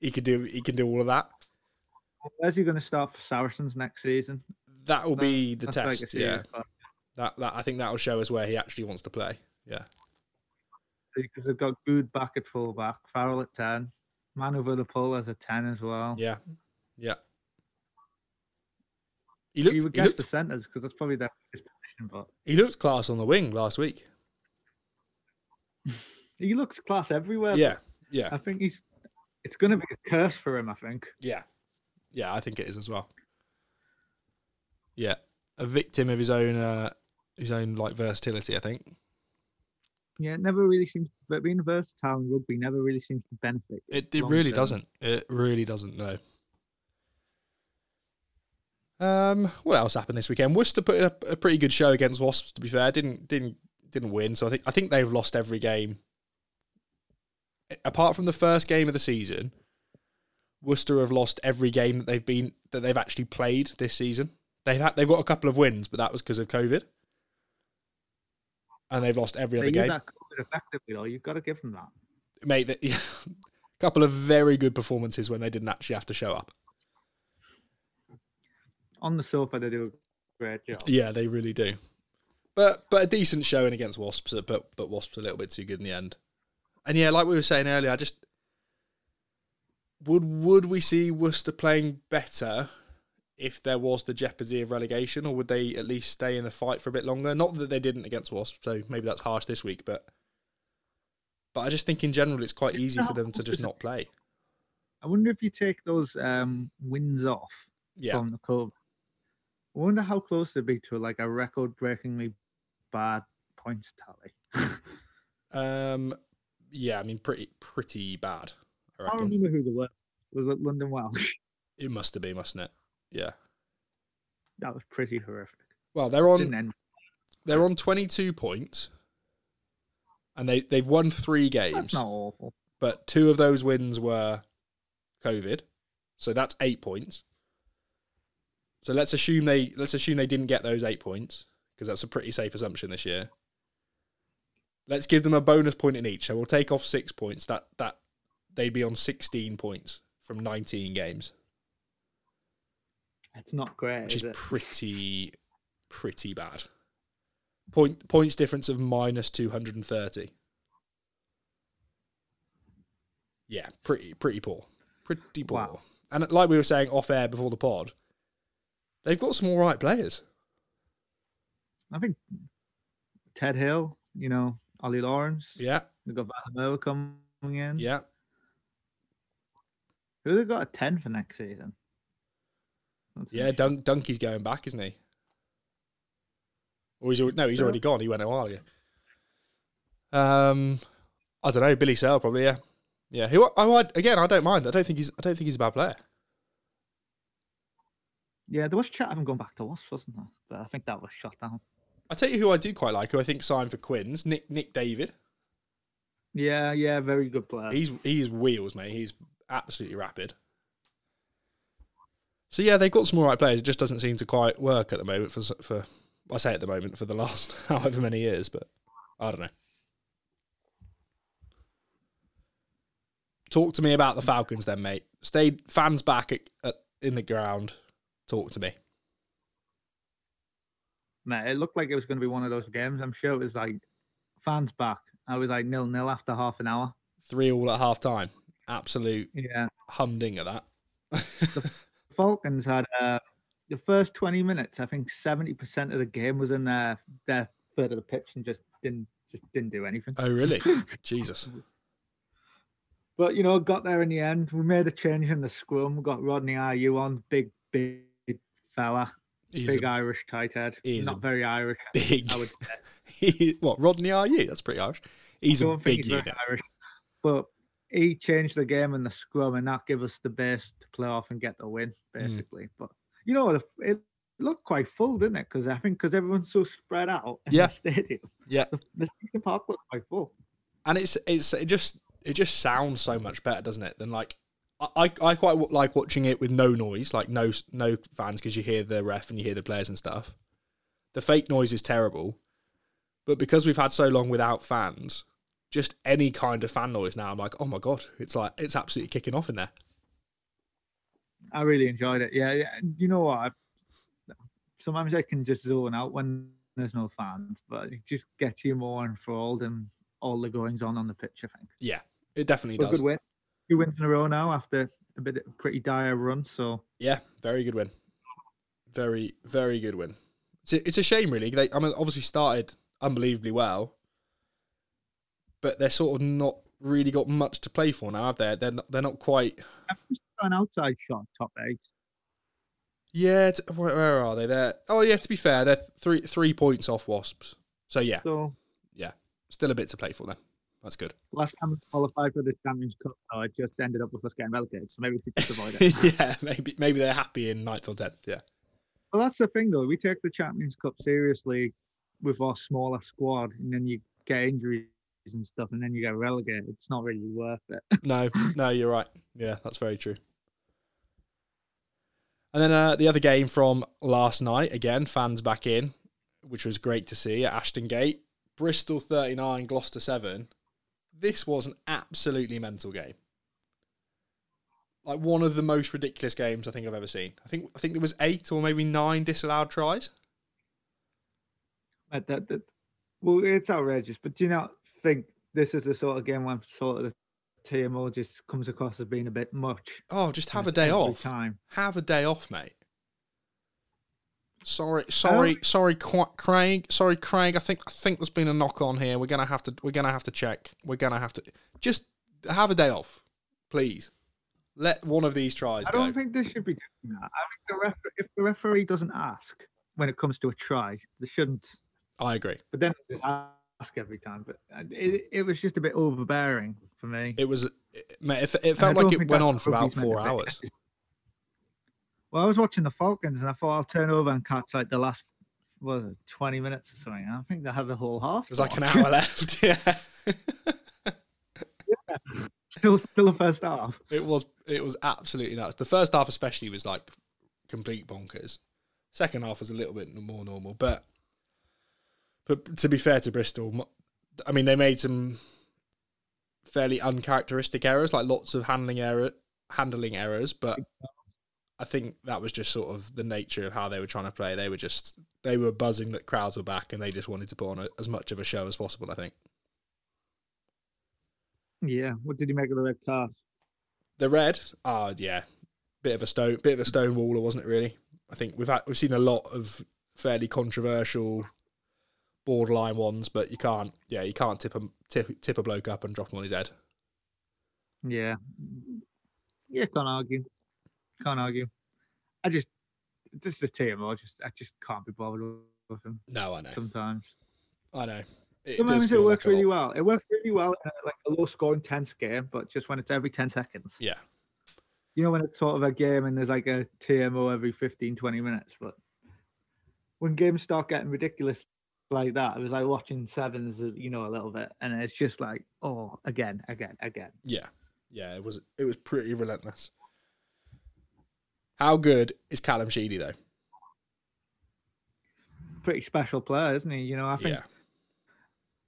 he could do he can do all of that. Where's he going to start for Saracens next season? That will be the That's test. serious yeah. That that I think that will show us where he actually wants to play. Yeah. Because they've got Goode back at fullback, Farrell at 10, Manu Vunipola as a 10 as well. Yeah. Yeah. He you looked, would he guess looked the centres because that's probably their biggest but he looked class on the wing last week. he looks class everywhere. Yeah. Yeah. I think he's. It's going to be a curse for him. I think. Yeah. Yeah, I think it is as well. Yeah. A victim of his own uh his own like versatility, I think. Yeah, it never really seems. But being versatile in rugby never really seems to benefit. It it really term. doesn't. It really doesn't, no. Um what else happened this weekend? Worcester put in a, a pretty good show against Wasps to be fair. Didn't didn't didn't win, so I think I think they've lost every game. Apart from the first game of the season, Worcester have lost every game that they've been that they've actually played this season. They've had they've got a couple of wins, but that was because of COVID. And they've lost every They other game. effectively, though. You've got to give them that. Mate, that, a couple of very good performances when they didn't actually have to show up. On the sofa, they do a great job. Yeah, they really do. But but a decent showing against Wasps, but but Wasps a little bit too good in the end. And yeah, like we were saying earlier, I just would would we see Worcester playing better if there was the jeopardy of relegation, or would they at least stay in the fight for a bit longer? Not that they didn't against Wasps, so maybe that's harsh this week, but but I just think in general it's quite easy for them to just not play. I wonder if you take those um, wins off Yeah, from the COVID. I wonder how close they'd be to like a record-breakingly bad points tally. um, yeah, I mean pretty pretty bad. I I don't remember who they were. Was it London Welsh? it must have been, mustn't it? Yeah. That was pretty horrific. Well, they're on they're on 22 points and they they've won 3 games. That's not awful. but two of those wins were covid so that's 8 points so let's assume they let's assume they didn't get those 8 points because that's a pretty safe assumption this year let's give them a bonus point in each so we'll take off 6 points that that they'd be on 16 points from 19 games It's not great, which is is pretty pretty bad. Point points difference of minus two hundred and thirty. Yeah, pretty pretty poor, pretty poor. Wow. And like we were saying off air before the pod, they've got some all right players. I think Ted Hill, you know, Ollie Lawrence. Yeah, They've got Valamoa coming in. yeah. Who they got a 10 for next season? That's Yeah, Dunk, Donkey's going back, isn't he? Or he's already, no, he's already gone. He went a while ago. Um, I don't know. Billy Searle probably. Yeah, yeah. Who? I, I again, I don't mind. I don't think he's. I don't think he's a bad player. Yeah, there was chat of him going back to Wasps, wasn't there? But I think that was shut down. I tell you who I do quite like. Who I think signed for Quins. Nick Nick David. Yeah, yeah, very good player. He's he's wheels, mate. He's absolutely rapid. So yeah, they've got some all right players. It just doesn't seem to quite work at the moment for for. I say at the moment for the last however many years, but I don't know. Talk to me about the Falcons then, mate. Stayed fans back at, at, in the ground. Talk to me. Mate, it looked like it was going to be one of those games. I'm sure it was like fans back. I was like nil nil after half an hour. Three all at half time. Absolute Yeah, humding of that. Falcons had uh, the first 20 minutes. I think 70% of the game was in their their third of the pitch and just didn't just didn't do anything. oh really? Jesus. But you know, got there in the end. We made a change in the scrum. We got Rodney Ayew on, big big fella, He's big a Irish tight head. he Not very Irish. big. I would say. He- what Rodney are you? That's pretty Irish. He's a big unit. Irish. But he changed the game in the scrum, and that gave us the base to play off and get the win, Mm. basically. But you know, it, it looked quite full, didn't it? Because I think because everyone's so spread out in Yeah. the stadium, Yeah, the, the Park looked quite full. and it's it's it just it just sounds so much better, doesn't it? Than like I, I quite w- like watching it with no noise, like no no fans, because you hear the ref and you hear the players and stuff. The fake noise is terrible, but because we've had so long without fans, just any kind of fan noise now, I'm like, oh my god, it's like it's absolutely kicking off in there. I really enjoyed it. Yeah, yeah. You know what? I, sometimes I can just zone out when there's no fans, but it just gets you more enthralled and all the goings on on the pitch. I think. Yeah, it definitely But a does. good win. Two wins in a row now after a bit a pretty dire run. So Yeah, very good win. Very, very good win. It's a, it's a shame, really. They, I mean, obviously started unbelievably well, but they're sort of not really got much to play for now, have they? They're not, they're not quite. an outside shot, top eight. Yeah, t- where, where are they? They're oh yeah. To be fair, they're three three points off Wasps. So yeah, So still a bit to play for them. That's good. last time we qualified for the Champions Cup, though, it just ended up with us getting relegated. So maybe we should just avoid it. yeah, maybe maybe they're happy in ninth or tenth. Yeah, Well, that's the thing, though. We take the Champions Cup seriously with our smaller squad, and then you get injuries and stuff, and then you get relegated. It's not really worth it. no, no, you're right. Yeah, that's very true. And then uh, the other game from last night, again, fans back in, which was great to see at Ashton Gate. Bristol 39, Gloucester 7. This was an absolutely mental game. Like one of the most ridiculous games I think I've ever seen. I think I think there was eight or maybe nine disallowed tries. But that, that, well, it's outrageous. But do you not think this is the sort of game when sort of the TMO just comes across as being a bit much? Oh, just have a day off. Time. Have a day off, mate. Sorry, sorry, sorry, Qu- Craig. Sorry, Craig. I think I think there's been a knock on here. We're gonna have to. We're gonna have to check. We're gonna have to just have a day off, please. Let one of these tries I go. don't think they should be doing that. I think the ref- if the referee doesn't ask when it comes to a try, they shouldn't. I agree. But then they just ask every time. But uh, it, it was just a bit overbearing for me. It was, it, mate. It, it felt like it went on for about four hours. Well, I was watching the Falcons and I thought I'll turn over and catch like the last what was it, 20 minutes or something. I think they had the whole half. There's like an hour left. Yeah, still, still the first half. it was. It was absolutely nuts. The first half, especially, was like complete bonkers. Second half was a little bit more normal, but but to be fair to Bristol, I mean they made some fairly uncharacteristic errors, like lots of handling error, handling errors. But I think that was just sort of the nature of how they were trying to play. They were just they were buzzing that crowds were back, and they just wanted to put on a, as much of a show as possible. I think Yeah. What did he make of the red card? the red, oh yeah, bit of a stone, bit of a stone waller, wasn't it? Really, I think we've had we've seen a lot of fairly controversial, borderline ones, but you can't, yeah, you can't tip a tip, tip a bloke up and drop him on his head. Yeah. Yeah, can't argue. Can't argue. I just this is a TMO. I just I just can't be bothered with them. No, I know, sometimes. I know. It Sometimes it works like really well. It works really well in a, like a low scoring tense game, but just when it's every 10 seconds. Yeah, You know, when it's sort of a game and there's like a TMO every 15, 20 minutes. But when games start getting ridiculous like that, it was like watching sevens, you know, a little bit. And it's just like, oh, again, again, again. yeah, yeah. It was it was pretty relentless. How good is Callum Sheedy though? Pretty special player, isn't he? You know, I think Yeah,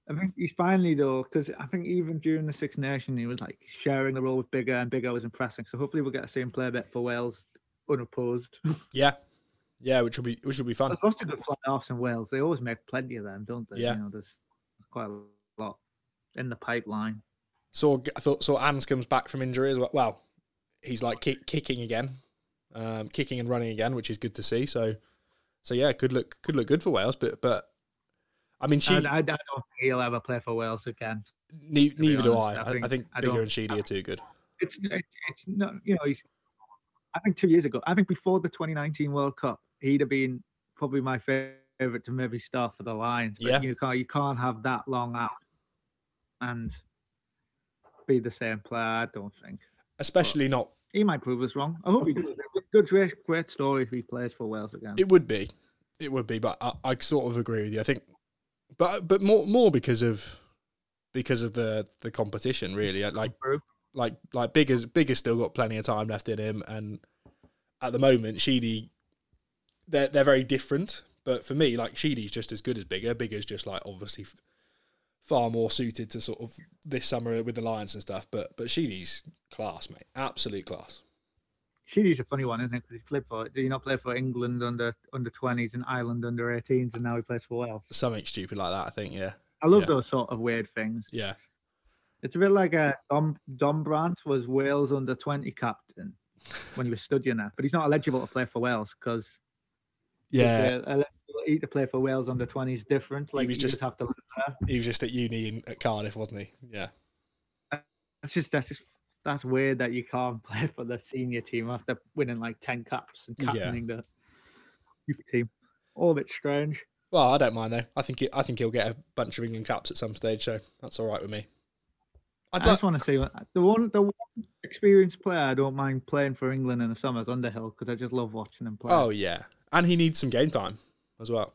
I think he's finally though, because I think even during the Six Nation, he was like sharing the role with Biggar, and Biggar was impressing. So hopefully we'll get to see him play a bit for Wales unopposed. yeah, yeah. Which will be which will be fun. There's lots of good fly offs in Wales. They always make plenty of them, don't they? Yeah. You know, there's, there's quite a lot in the pipeline. So I thought so. Anscombe's back from injury as well. Well, he's like kick, kicking again, um, kicking and running again, which is good to see. So, so yeah, could look could look good for Wales. But but I mean, she I, I, don't think he'll ever play for Wales again. ne- neither do. I. I I, I think- think I Biggar and Sheedy are too good. It's it's not you know he's. I think two years ago, I think before the 2019 World Cup, he'd have been probably my favorite to maybe start for the Lions. But Yeah. you can't you can't have that long out and be the same player. I don't think Especially not. he might prove us wrong. I hope he does. Good, great, great story if he plays for Wales again. It would be, it would be. But I, I sort of agree with you. I think, but but more more because of because of the the competition. Really, like like like Biggar's Biggar's still got plenty of time left in him, and at the moment, Sheedy, they're they're very different. But for me, like Sheedy's just as good as Biggar. Biggar's just like obviously f- far more suited to sort of this summer with the Lions and stuff. But but Sheedy's class, mate, absolute class. Sheedy's a funny one, isn't it? Because he's played for. Did he not play for England under under twenties and Ireland under 18s, and now he plays for Wales? Something stupid like that, I think. Yeah, I love Yeah. those sort of weird things. yeah, It's a bit like a Dom Dom Brandt was Wales under 20 captain when he was studying there, but he's not eligible to play for Wales because yeah. Uh, the eligibility to play for Wales under 20 is different. Like he was just- just have to. He was just at uni in, at Cardiff, wasn't he? Yeah, That's just that's just that's weird that you can't play for the senior team after winning like 10 caps and Yeah. captaining the youth team. All a bit strange. Well, I don't mind though. I think it, I think he'll get a bunch of England caps at some stage, so that's all right with me. I I'd just like, want to see what- the one the one experienced player I don't mind playing for England in the summer is Underhill because I just love watching him play. oh yeah, and he needs some game time as well.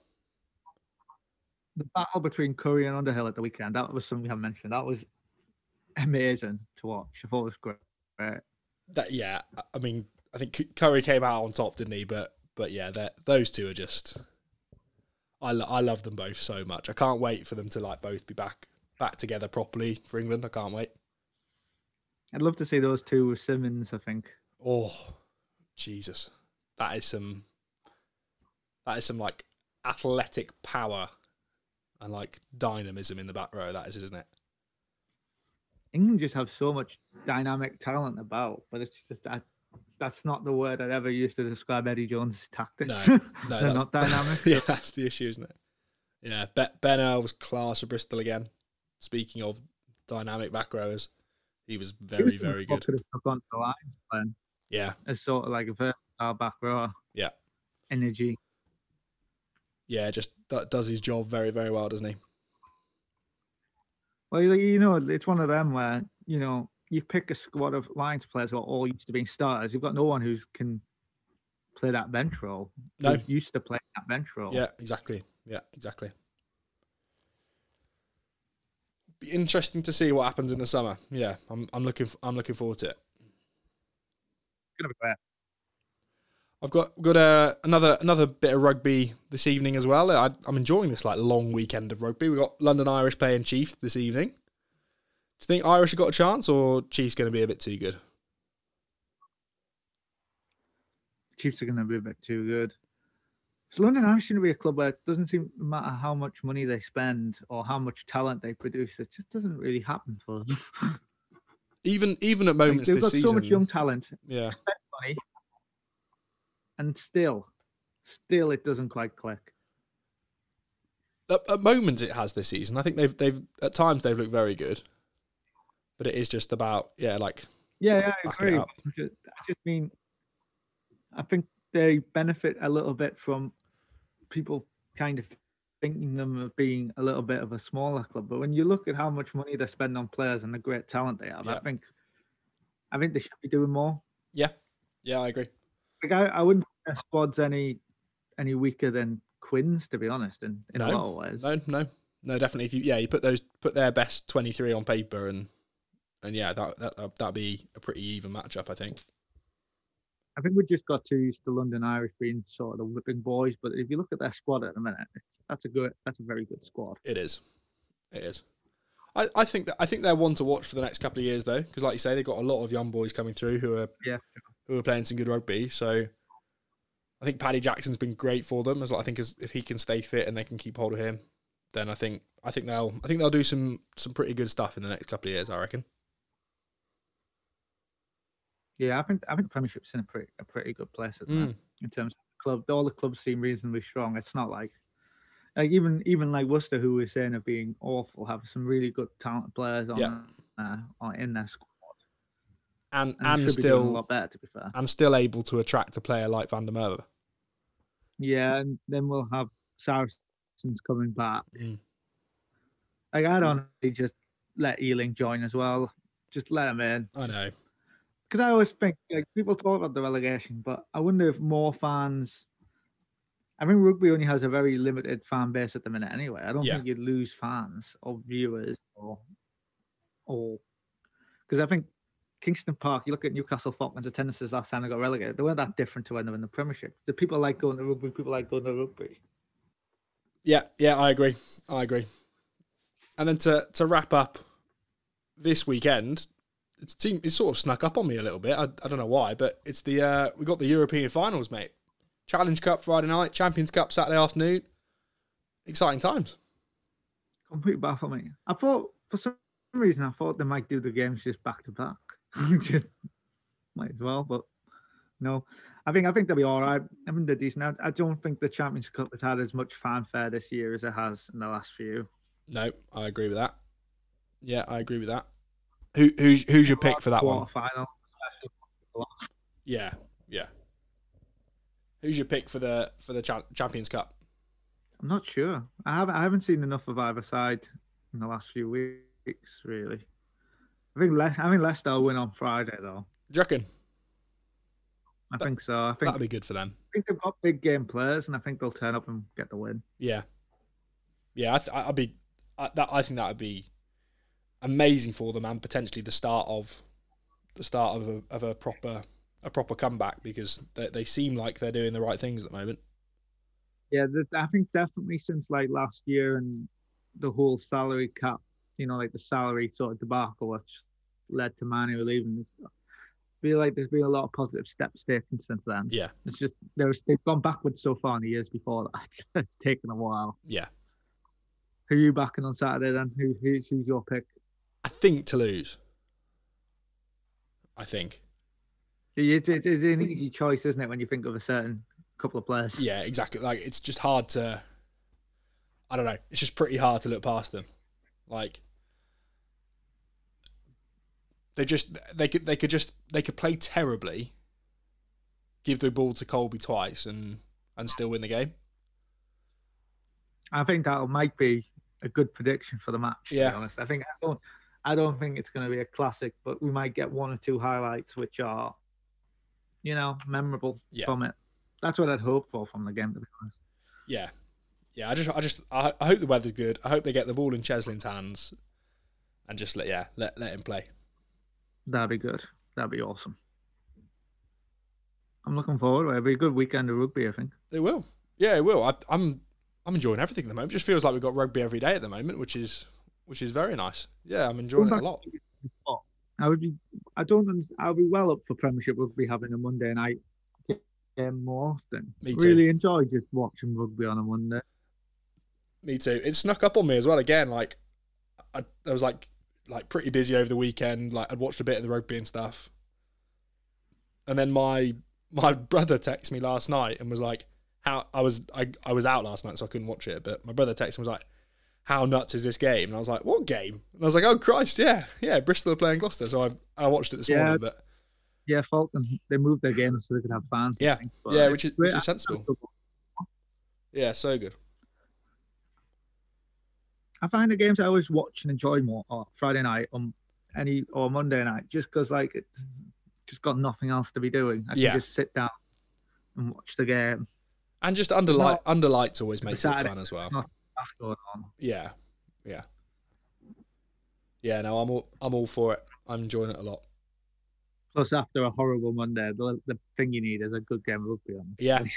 the battle between Curry and Underhill at the weekend, that was something I mentioned. That was amazing to watch. I thought it was great. That yeah, I- mean, I think Curry came out on top, didn't he? But but yeah, those two are just. I, lo- I love them both so much. I can't wait for them to like both be back back together properly for England. I can't wait. I'd love to see those two with Simmonds, I think. Oh, Jesus, that is some. That is some like athletic power, and like dynamism in the back row. That is, isn't it? England just have so much dynamic talent about, but it's just that that's not the word I'd ever use to describe Eddie Jones' tactics. No, No, They're that's, not dynamic. yeah, that's the issue, isn't it? Yeah, Be- Ben Earl was class for Bristol again. Speaking of dynamic back rowers, he was very, very good. Could have stuck onto the playing Yeah, as sort of like a versatile back row. Yeah. Energy. yeah, just that does his job very, very well, doesn't he? Well, you know, it's one of them where you know you pick a squad of Lions players who are all used to being starters. You've got no one who can play that bench role. No. used to playing that bench role. Yeah, exactly. Yeah, exactly. Be interesting to see what happens in the summer. Yeah, I'm, I'm looking, I'm looking forward to it. It's gonna be great. I've got got uh, another another bit of rugby this evening as well. I, I'm enjoying this like long weekend of rugby. We have got London Irish playing Chiefs this evening. Do you think Irish have got a chance, or Chiefs going to be a bit too good? Chiefs are going to be a bit too good. So London Irish going to be a club where it doesn't seem to matter how much money they spend or how much talent they produce. It just doesn't really happen for them. Even even at moments Like, they've got season, so much young talent, yeah, money, and still, still it doesn't quite click. at, at moments it has this season. I think they've they've at times they've looked very good, but it is just about yeah, like Yeah, yeah, I agree. I just, I just mean, I think they benefit a little bit from people kind of thinking them of being a little bit of a smaller club. But when you look at how much money they spend on players and the great talent they have, Yeah. I think, I think they should be doing more. yeah, Yeah, I agree. Like I, I wouldn't their squad's any any weaker than Quins, to be honest. In in a No, lot of ways. No, no, no, definitely. If you yeah, you put those put their best twenty three on paper and and yeah, that that that'd be a pretty even matchup, I think. I think we just got too used to London Irish being sort of the whipping boys. But if you look at their squad at the minute, it's, that's a good, that's a very good squad. It is. It is. I, I think that I think they're one to watch for the next couple of years though, because like you say, they've got a lot of young boys coming through who are Yeah. who are playing some good rugby. So I think Paddy Jackson's been great for them. As well. I think as if he can stay fit and they can keep hold of him, then I think I think they'll I think they'll do some some pretty good stuff in the next couple of years. I reckon. Yeah, I think I think the Premiership's in a pretty a pretty good place at the minute Mm. in terms of the club. All the clubs seem reasonably strong. It's not like like even even like Worcester, who we're saying are being awful, have some really good talented players on Yeah. uh, on in their squad, And and, and, should a still lot better. To be fair, and still able to attract a player like Van der Merwe. yeah, and then we'll have Saracens coming back. Mm. Like I don't really just let Ealing join as well. Just let him in. I know. because I always think like people talk about the relegation, but I wonder if more fans. I think rugby only has a very limited fan base at the minute. Anyway, I don't Yeah. think you'd lose fans or viewers or or because I think Kingston Park, you look at Newcastle Falcons attendances last time they got relegated. They weren't that different to when they were in the Premiership. The people like going to rugby. People like going to rugby. Yeah, yeah, I agree. I agree. And then to to wrap up this weekend, it's team it sort of snuck up on me a little bit. I, I don't know why, but it's the uh, we got the European finals, mate. Challenge Cup Friday night, Champions Cup Saturday afternoon. Exciting times. Complete baffle me. I thought for some reason I thought they might do the games just back to back. just might as well, but no. I think I think they'll be all right. I mean they're decent. I, I don't think the Champions Cup has had as much fanfare this year as it has in the last few. No, I agree with that. Yeah, I agree with that. Who who's who's your pick for that one? Final. Yeah, yeah. Who's your pick for the for the cha- Champions Cup? I'm not sure. I haven't I haven't seen enough of either side in the last few weeks, really. I think Le- I think Leicester will win on Friday though. Do you reckon? I That- think so. I think That'd be good for them. I think they've got big game players, and I think they'll turn up and get the win. Yeah, yeah. I th- I'd be. I, that I think that would be amazing for them and potentially the start of the start of a of a proper a proper comeback because they they seem like they're doing the right things at the moment. Yeah, I think definitely since like last year and the whole salary cap, you know, like the salary sort of debacle, which led to Manu leaving. I feel like there's been a lot of positive steps taken since then. Yeah, It's just there's they've gone backwards so far in the years before that. it's taken a while. yeah. Who are you backing on Saturday then? Who, who's who's your pick? I think Toulouse. I think. It's, it's, it's an easy choice, isn't it, when you think of a certain couple of players? Yeah, exactly. Like it's just hard to. I don't know. It's just pretty hard to look past them. Like they just they could they could just they could play terribly, give the ball to Kolbe twice and and still win the game. I think that might be a good prediction for the match. To Yeah. be honest, I think I don't, I don't think it's going to be a classic, but we might get one or two highlights which are, you know, memorable Yeah. from it. That's what I'd hope for from the game. To be honest, Yeah, yeah. I just I just I, I hope the weather's good. I hope they get the ball in Cheslin's hands, and just let yeah let let him play. that'd be good. That'd be awesome. I'm looking forward. to it. It'll be a good weekend of rugby. I think. It will. Yeah, it will. I, I'm I'm enjoying everything at the moment. It just feels like we've got rugby every day at the moment, which is which is very nice. Yeah, I'm enjoying it a lot. I would be. I don't. I'll be well up for Premiership rugby having a Monday night game more often. Me too. Really enjoy just watching rugby on a Monday. Me too. It snuck up on me as well. Again, like I, I was like like pretty busy over the weekend. Like I'd watched a bit of the rugby and stuff, and then my my brother texted me last night and was like, "How I was I I was out last night, so I couldn't watch it." But my brother texted and was like, "How nuts is this game?" And I was like, "What game?" And I was like, "Oh Christ, yeah, yeah, Bristol are playing Gloucester." So I I watched it this Yeah. morning, but Yeah, Falcon. They moved their game so they could have fans. Yeah. think, yeah, which is which is sensible. Yeah, so good. I find the games I always watch and enjoy more on Friday night on any or Monday night, just because like it just got nothing else to be doing. I can just sit down and watch the game. And just under light, under lights always makes it fun as well. Yeah, yeah, yeah. No, I'm all I'm all for it. I'm enjoying it a lot. Plus, after a horrible Monday, the, the thing you need is a good game of rugby on. Yeah.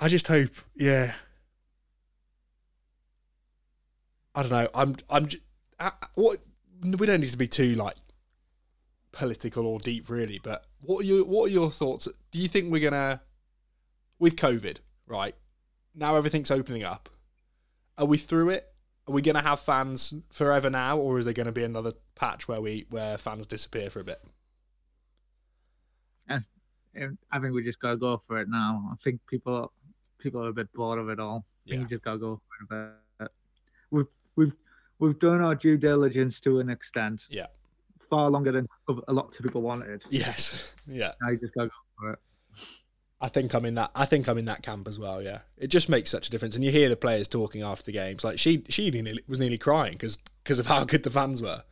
I just hope, yeah. I don't know. I'm I'm j- uh, what we don't need to be too like political or deep really, but what are your what are your thoughts? Do you think we're gonna with COVID, right? Now everything's opening up. Are we through it? Are we gonna have fans forever now, or is there gonna be another patch where we where fans disappear for a bit? I think we just gotta go for it now. I think people people are a bit bored of it all. I think Yeah. we just gotta go for it. We've we've done our due diligence to an extent. Yeah. Far longer than a lot of people wanted. Yes. Yeah. Now you just go for it. I think I'm in that. I think I'm in that camp as well. Yeah, it just makes such a difference, and you hear the players talking after the games. Like she, she nearly, was nearly crying because because of how good the fans were.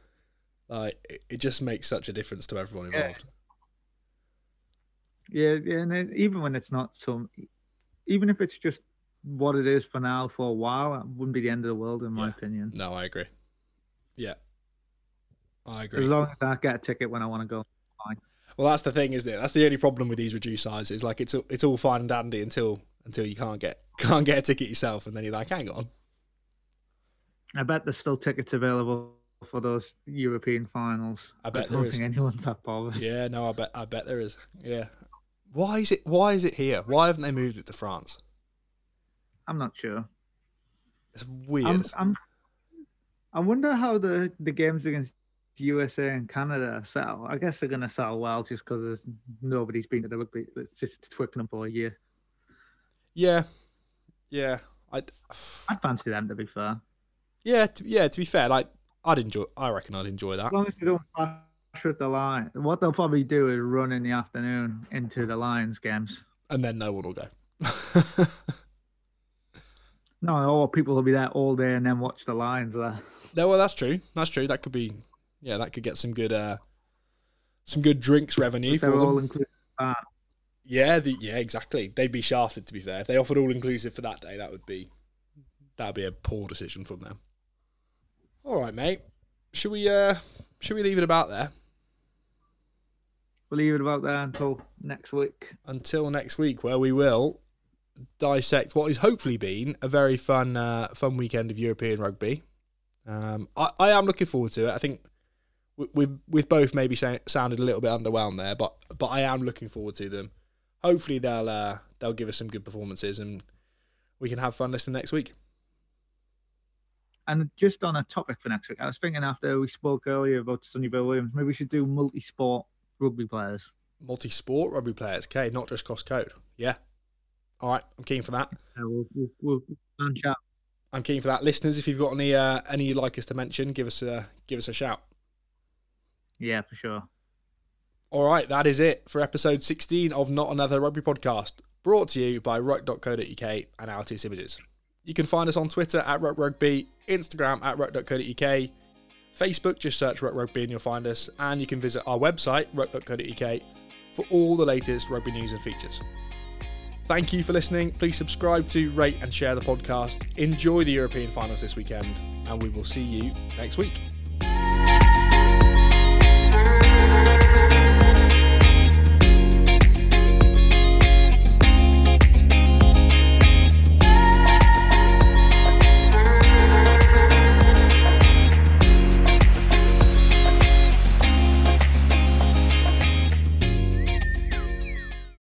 Like it, it just makes such a difference to everyone involved. Yeah, yeah, and then even when it's not some, even if it's just what it is for now for a while, it wouldn't be the end of the world in my Yeah. opinion. No, I agree. Yeah, I agree. As long as I get a ticket when I want to go. Well, that's the thing, isn't it? That's the only problem with these reduced sizes. Like it's it's all fine and dandy until until you can't get can't get a ticket yourself, and then you're like, hang on. I bet there's still tickets available for those European finals. I bet I there don't is. think anyone's that bothered. Yeah, no, I bet I bet there is. Yeah. Why is it Why is it here? Why haven't they moved it to France? I'm not sure. It's weird. I'm, I'm, I wonder how the, the games against USA and Canada sell. I guess they're going to sell well just because nobody's been to the rugby. It's just Twickenham for a year. yeah, yeah. I I'd fancy them to be fair. yeah to, yeah. To be fair, like I'd enjoy. I reckon I'd enjoy that. As long as they don't clash with the line. What they'll probably do is run in the afternoon into the Lions games. And then no one will go. No, or people will be there all day and then watch the Lions there. no, well, that's true. That's true. That could be. Yeah, that could get some good. uh Some good drinks revenue If for them. all. Yeah, the, yeah, exactly. They'd be shafted. To be fair, if they offered all inclusive for that day, that would be that'd be a poor decision from them. All right, mate. Should we uh should we leave it about there We'll leave it about there until next week. until next week, where we will dissect what has hopefully been a very fun uh, fun weekend of European rugby. Um, I, I am looking forward to it. I think we, we've we've both maybe sounded a little bit underwhelmed there, but but I am looking forward to them. Hopefully they'll uh, they'll give us some good performances and we can have fun listening next week. And just on a topic for next week, I was thinking after we spoke earlier about Sonny Bill Williams, maybe we should do multi-sport rugby players. Multi-sport rugby players, okay, not just cross code. Yeah. All right, I'm keen for that. Uh, we'll, we'll, we'll. I'm keen for that. Listeners, if you've got any uh, any you'd like us to mention, give us a give us a shout. Yeah, for sure. All right, that is it for episode 16 of Not Another Rugby Podcast, brought to you by ruck.co.uk and Altius Images. You can find us on Twitter at Ruck Rugby, Instagram at ruck.co.uk, Facebook, just search Ruck Rugby and you'll find us, and you can visit our website, ruck.co.uk, for all the latest rugby news and features. Thank you for listening. Please subscribe to, rate, and share the podcast. Enjoy the European finals this weekend, and we will see you next week.